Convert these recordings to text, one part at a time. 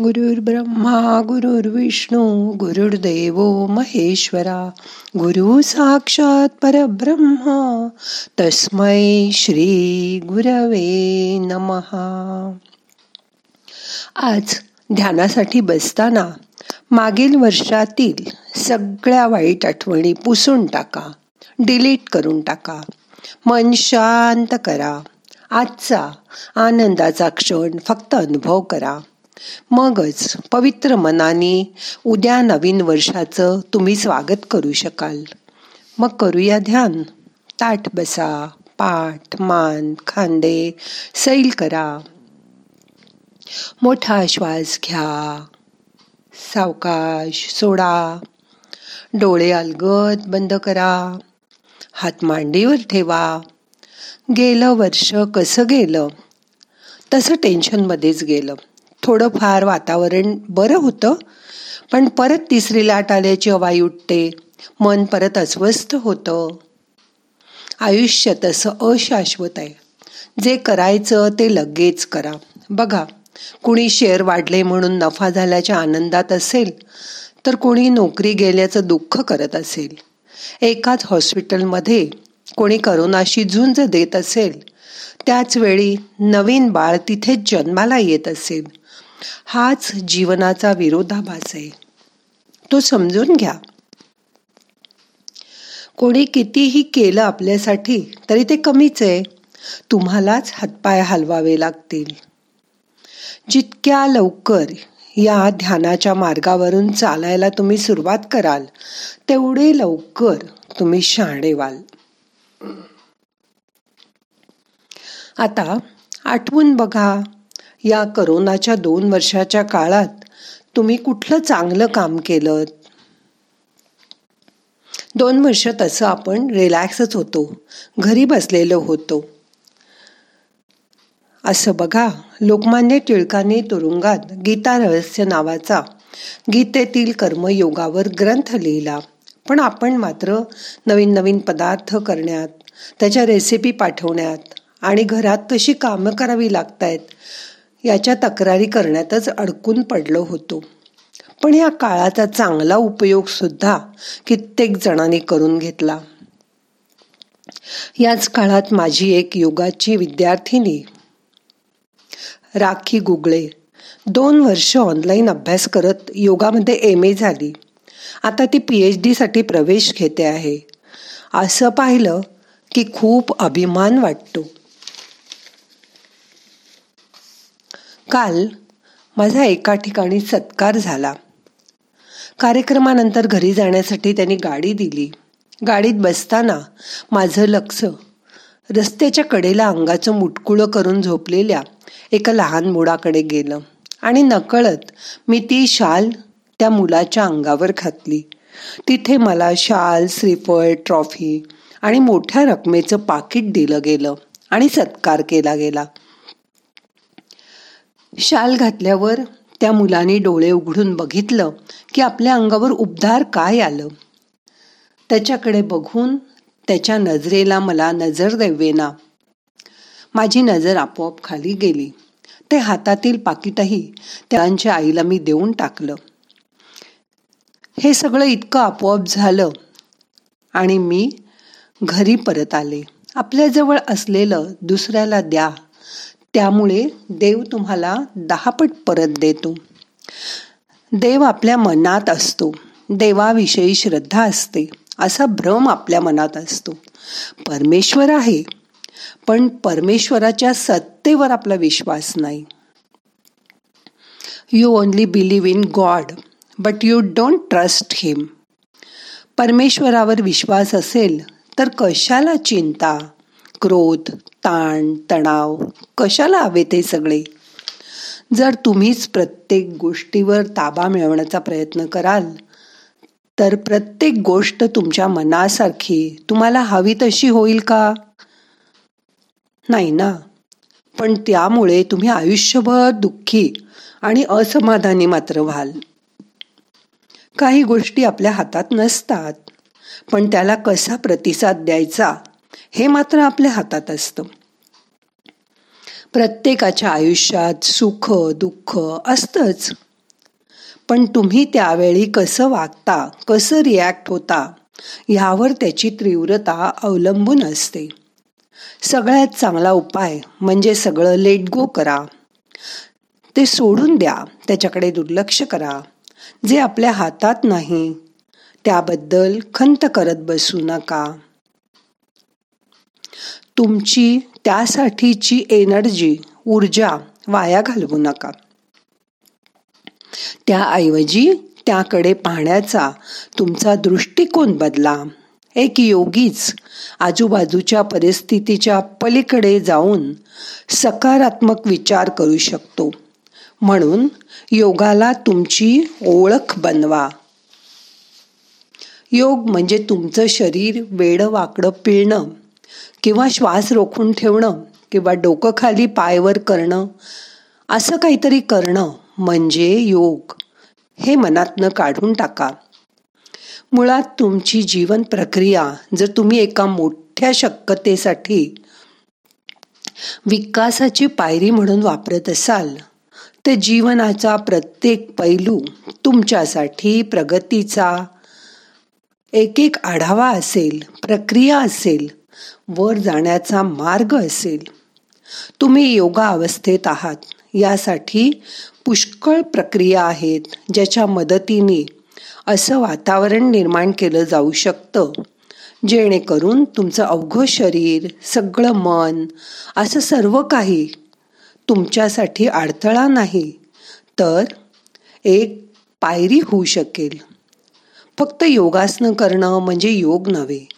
ब्रह्मा गुरुर्विष्णू गुरुर्देव महेश्वरा गुरु साक्षात परब्रह्मा तस्मै श्री गुरवे नमहा आज ध्यानासाठी बसताना मागील वर्षातील सगळ्या वाईट आठवणी पुसून टाका डिलीट करून टाका. मन शांत करा. आजचा आनंदाचा क्षण फक्त अनुभव करा. मगच पवित्र मनाने उद्या नवीन वर्षाचं तुम्ही स्वागत करू शकाल. मग करूया ध्यान. ताट बसा पाठ मान खांदे सैल करा. मोठा श्वास घ्या. सावकाश सोडा. डोळे अलगद बंद करा. हात मांडीवर ठेवा. गेलं वर्ष कसं गेलं? तसं टेन्शनमध्येच गेलं. थोडंफार वातावरण बरं होतं. पण परत तिसरी लाट आल्याची हवाई उठते. मन परत अस्वस्थ होतं. आयुष्य तसं अशाश्वत आहे. जे करायचं ते लगेच करा. बघा कुणी शेअर वाढले म्हणून नफा झाल्याच्या आनंदात असेल तर कोणी नोकरी गेल्याचं दुःख करत असेल. एकाच हॉस्पिटलमध्ये कोणी करोनाशी झुंज देत असेल त्याच वेळी नवीन बाळ तिथेच जन्माला येत असेल. हाच जीवनाचा विरोधाभास आहे. तो समजून घ्या. कोणी कितीही केलं आपल्यासाठी तरी ते कमीच आहे. तुम्हालाच हातपाय हलवावे लागतील. जितक्या लवकर या ध्यानाच्या मार्गावरून चालायला तुम्ही सुरुवात कराल तेवढे लवकर तुम्ही शहाणे व्हाल. आता आठवून बघा या करोनाच्या दोन वर्षाच्या काळात तुम्ही कुठलं चांगलं काम केलं? दोन वर्ष तसं आपण रिलॅक्सच होतो घरी बसलेलो होतो. असं बघा लोकमान्य टिळकांनी तुरुंगात गीता रहस्य नावाचा गीतेतील कर्मयोगावर ग्रंथ लिहिला. पण आपण मात्र नवीन नवीन पदार्थ करण्यात त्याच्या रेसिपी पाठवण्यात आणि घरात कशी कामं करावी लागतायत याच्या तक्रारी करण्यातच अडकून पडलो होतो. पण या काळाचा चांगला उपयोग सुद्धा कित्येक जणांनी करून घेतला. याच काळात माझी एक योगाची विद्यार्थिनी राखी गुगळे दोन वर्ष ऑनलाईन अभ्यास करत योगामध्ये एम ए झाली. आता ती पी एच डीसाठी प्रवेश घेते आहे. असं पाहिलं की खूप अभिमान वाटतो. काल माझा एका ठिकाणी सत्कार झाला. कार्यक्रमानंतर घरी जाण्यासाठी त्यांनी गाडी दिली. गाडीत बसताना माझं लक्ष रस्त्याच्या कडेला अंगाचं मुटकुळं करून झोपलेल्या एका लहान मुलाकडे गेलं आणि नकळत मी ती शाल त्या मुलाच्या अंगावर घातली. तिथे मला शाल श्रीफळ ट्रॉफी आणि मोठ्या रकमेचं पाकिट दिलं गेलं आणि सत्कार केला गेला. शाल घातल्यावर त्या मुलाने डोळे उघडून बघितलं की आपल्या अंगावर उबदार काय आलं. त्याच्याकडे बघून त्याच्या नजरेला मला नजर देवेना. माझी नजर आपोआप खाली गेली. ते हातातील पाकिटही त्यांच्या आईला मी देऊन टाकलं. हे सगळं इतकं आपोआप झालं आणि मी घरी परत आले. आपल्याजवळ असलेलं दुसऱ्याला द्या. त्यामुळे देव तुम्हाला दहापट परत देतो. देव आपल्या मनात असतो. देवाविषयी श्रद्धा असते. असा भ्रम आपल्या मनात असतो. परमेश्वर आहे. पण परमेश्वराच्या सत्तेवर आपला विश्वास नाही. You only believe in God but you don't trust him परमेश्वरावर विश्वास असेल तर कशाला चिंता? क्रोध ताण तणाव कशाला हवे ते सगळे? जर तुम्हीच प्रत्येक गोष्टीवर ताबा मिळवण्याचा प्रयत्न कराल तर प्रत्येक गोष्ट तुमच्या मनासारखी तुम्हाला हवी तशी होईल का? नाही ना. पण त्यामुळे तुम्ही आयुष्यभर दुःखी आणि असमाधानी मात्र व्हाल. काही गोष्टी आपल्या हातात नसतात पण त्याला कसा प्रतिसाद द्यायचा? हे मात्र आपल्या हातात असतं. प्रत्येकाच्या आयुष्यात सुख दुःख असतंच. पण तुम्ही त्यावेळी कसं वागता कसं रिॲक्ट होता ह्यावर त्याची तीव्रता अवलंबून असते. सगळ्यात चांगला उपाय म्हणजे सगळं लेट गो करा. ते सोडून द्या त्याच्याकडे दुर्लक्ष करा. जे आपल्या हातात नाही त्याबद्दल खंत करत बसू नका. तुमची त्यासाठीची एनर्जी ऊर्जा वाया घालवू नका. त्याऐवजी त्याकडे पाहण्याचा तुमचा दृष्टिकोन बदला. एक योगीच आजूबाजूच्या परिस्थितीच्या पलीकडे जाऊन सकारात्मक विचार करू शकतो. म्हणून योगाला तुमची ओळख बनवा. योग म्हणजे तुमचं शरीर वेडं वाकडं पिळणं. किंवा श्वास रोखून ठेवणं किंवा डोकं खाली पायवर करणं असं काहीतरी करणं म्हणजे योग. हे मनातनं काढून टाका. मुळात तुमची जीवन प्रक्रिया जर तुम्ही एका मोठ्या शक्यतेसाठी विकासाची पायरी म्हणून वापरत असाल तर जीवनाचा प्रत्येक पैलू तुमच्यासाठी प्रगतीचा एक एक आढावा असेल प्रक्रिया असेल वर जाण्याचा मार्ग असेल. तुम्ही योगा अवस्थेत आहात. यासाठी पुष्कळ प्रक्रिया आहेत ज्याच्या मदतीने असं वातावरण निर्माण केलं जाऊ शकतं. जेणेकरून तुमचं अवघं शरीर सगळं मन असं सर्व काही तुमच्यासाठी अडथळा नाही तर एक पायरी होऊ शकेल. फक्त योगासनं करणं म्हणजे योग नव्हे.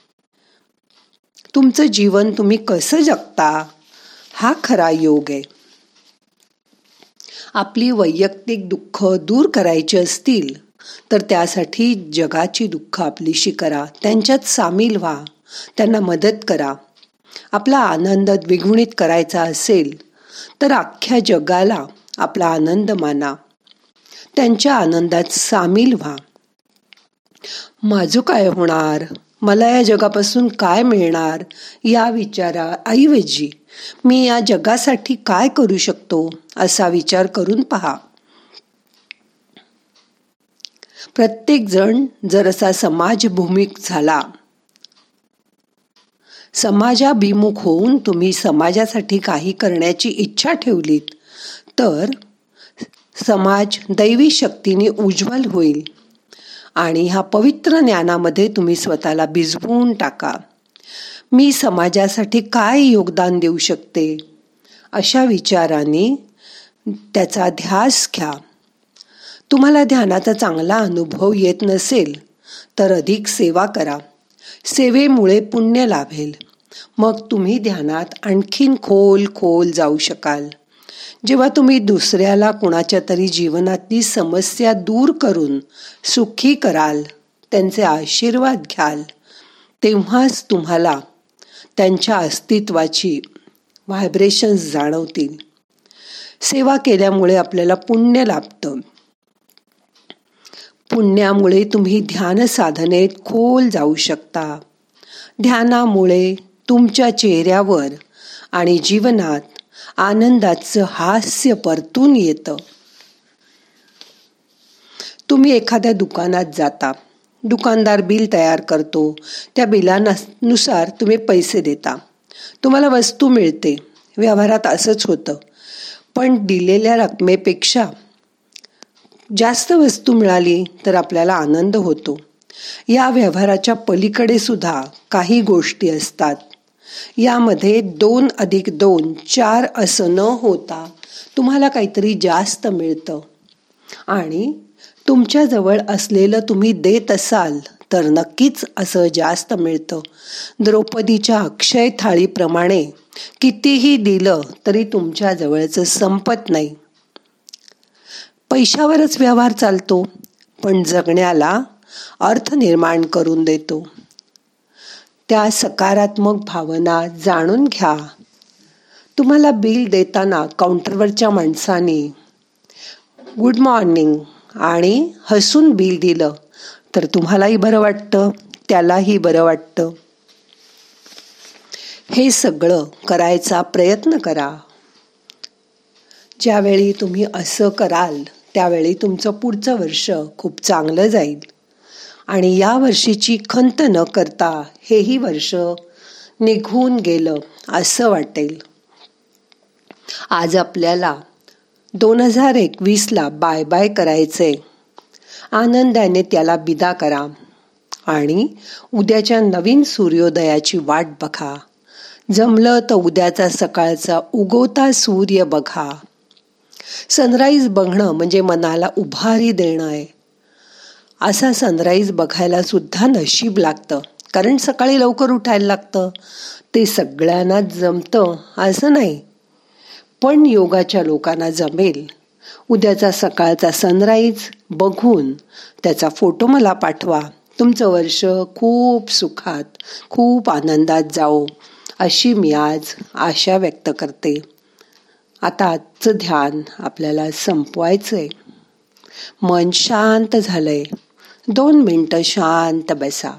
तुमचं जीवन तुम्ही कसं जगता? हा खरा योग आहे. आपली वैयक्तिक दुःख दूर करायची असतील तर त्यासाठी जगाची दुःख आपलीशी करा त्यांच्यात सामील व्हा त्यांना मदत करा. आपला आनंद द्विगुणित करायचा असेल तर अख्ख्या जगाला आपला आनंद माना. त्यांच्या आनंदात सामील व्हा. माझं काय होणार? मला या जगापासून काय मिळणार या विचारा ऐवजी मी या जगासाठी काय करू शकतो असा विचार करून पहा. प्रत्येक जण जर असा समाजभूमिक झाला. समाजाभिमुख होऊन तुम्ही समाजासाठी काही करण्याची इच्छा ठेवलीत तर समाज दैवी शक्तीने उज्ज्वल होईल. आणि ह्या पवित्र ज्ञानामध्ये तुम्ही स्वतःला भिजवून टाका. मी समाजासाठी काय योगदान देऊ शकते? अशा विचाराने त्याचा ध्यास घ्या. तुम्हाला ध्यानाचा चांगला अनुभव येत नसेल तर अधिक सेवा करा. सेवेमुळे पुण्य लाभेल. मग तुम्ही ध्यानात आणखीन खोल खोल जाऊ शकाल. जेव्हा तुम्ही दुसऱ्याला कुणाच्या तरी जीवनातली समस्या दूर करून सुखी कराल त्यांचे आशीर्वाद घ्याल तेव्हाच तुम्हाला त्यांच्या अस्तित्वाची व्हायब्रेशन्स जाणवतील. सेवा केल्यामुळे आपल्याला पुण्य लाभतं. पुण्यामुळे तुम्ही ध्यान साधनेत खोल जाऊ शकता. ध्यानामुळे तुमच्या चेहऱ्यावर आणि जीवनात आनंदाचं हास्य परतून येतं. तुम्ही एखाद्या दुकानात जाता. दुकानदार बिल तयार करतो. त्या बिलानुसार तुम्ही पैसे देता. तुम्हाला वस्तू मिळते. व्यवहारात असंच होतं. पण दिलेल्या रकमेपेक्षा जास्त वस्तू मिळाली तर आपल्याला आनंद होतो. या व्यवहाराच्या पलीकडे सुद्धा काही गोष्टी असतात. यामध्ये दोन अधिक दोन चार असं न होता तुम्हाला काहीतरी जास्त मिळतं. आणि तुमच्याजवळ असलेलं तुम्ही देत असाल तर नक्कीच असं जास्त मिळतं. द्रौपदीच्या अक्षय थाळीप्रमाणे कितीही दिलं तरी तुमच्या जवळचं संपत नाही. पैशावरच व्यवहार चालतो पण जगण्याला अर्थ निर्माण करून देतो. त्या सकारात्मक भावना जाणून घ्या. तुम्हाला बिल देताना काउंटरवरच्या माणसाने गुड मॉर्निंग आणि हसून बिल दिलं तर तुम्हालाही बरं वाटतं त्यालाही बरं वाटतं. हे सगळं करायचा प्रयत्न करा. ज्यावेळी तुम्ही असं कराल त्यावेळी तुमचं पुढचं वर्ष खूप चांगलं जाईल. आणि या वर्षीची खंत न करता हेही वर्ष निघून गेलं असं वाटेल. आज आपल्याला दोन हजार एकवीसला बाय बाय करायचे आनंदाने त्याला बिदा करा आणि उद्याच्या नवीन सूर्योदयाची वाट बघा. जमलं तर उद्याचा सकाळचा उगवता सूर्य बघा. सनराईज बघणं म्हणजे मनाला उभारी देणं आहे. असा सनराईज बघायला सुद्धा नशीब लागतं. कारण सकाळी लवकर उठायला लागतं. ते सगळ्यांनाच जमतं असं नाही. पण योगाच्या लोकांना जमेल. उद्याचा सकाळचा सनराईज बघून त्याचा फोटो मला पाठवा. तुमचं वर्ष खूप सुखात खूप आनंदात जाओ अशी मी आज आशा व्यक्त करते. आता आजचं ध्यान आपल्याला संपवायचं आहे मन शांत झालंय. दोन मिनटं शांत बसा.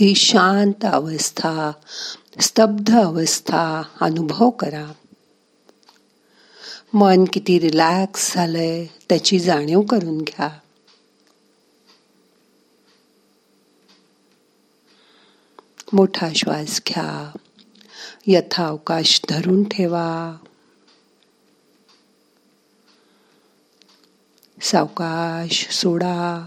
ही शांत अवस्था स्तब्ध अवस्था अनुभव करा. मन किती रिलॅक्स झालंय त्याची जाणीव करून घ्या. मोठा श्वास घ्या. यथावकाश धरून ठेवा. सावकाश सोडा.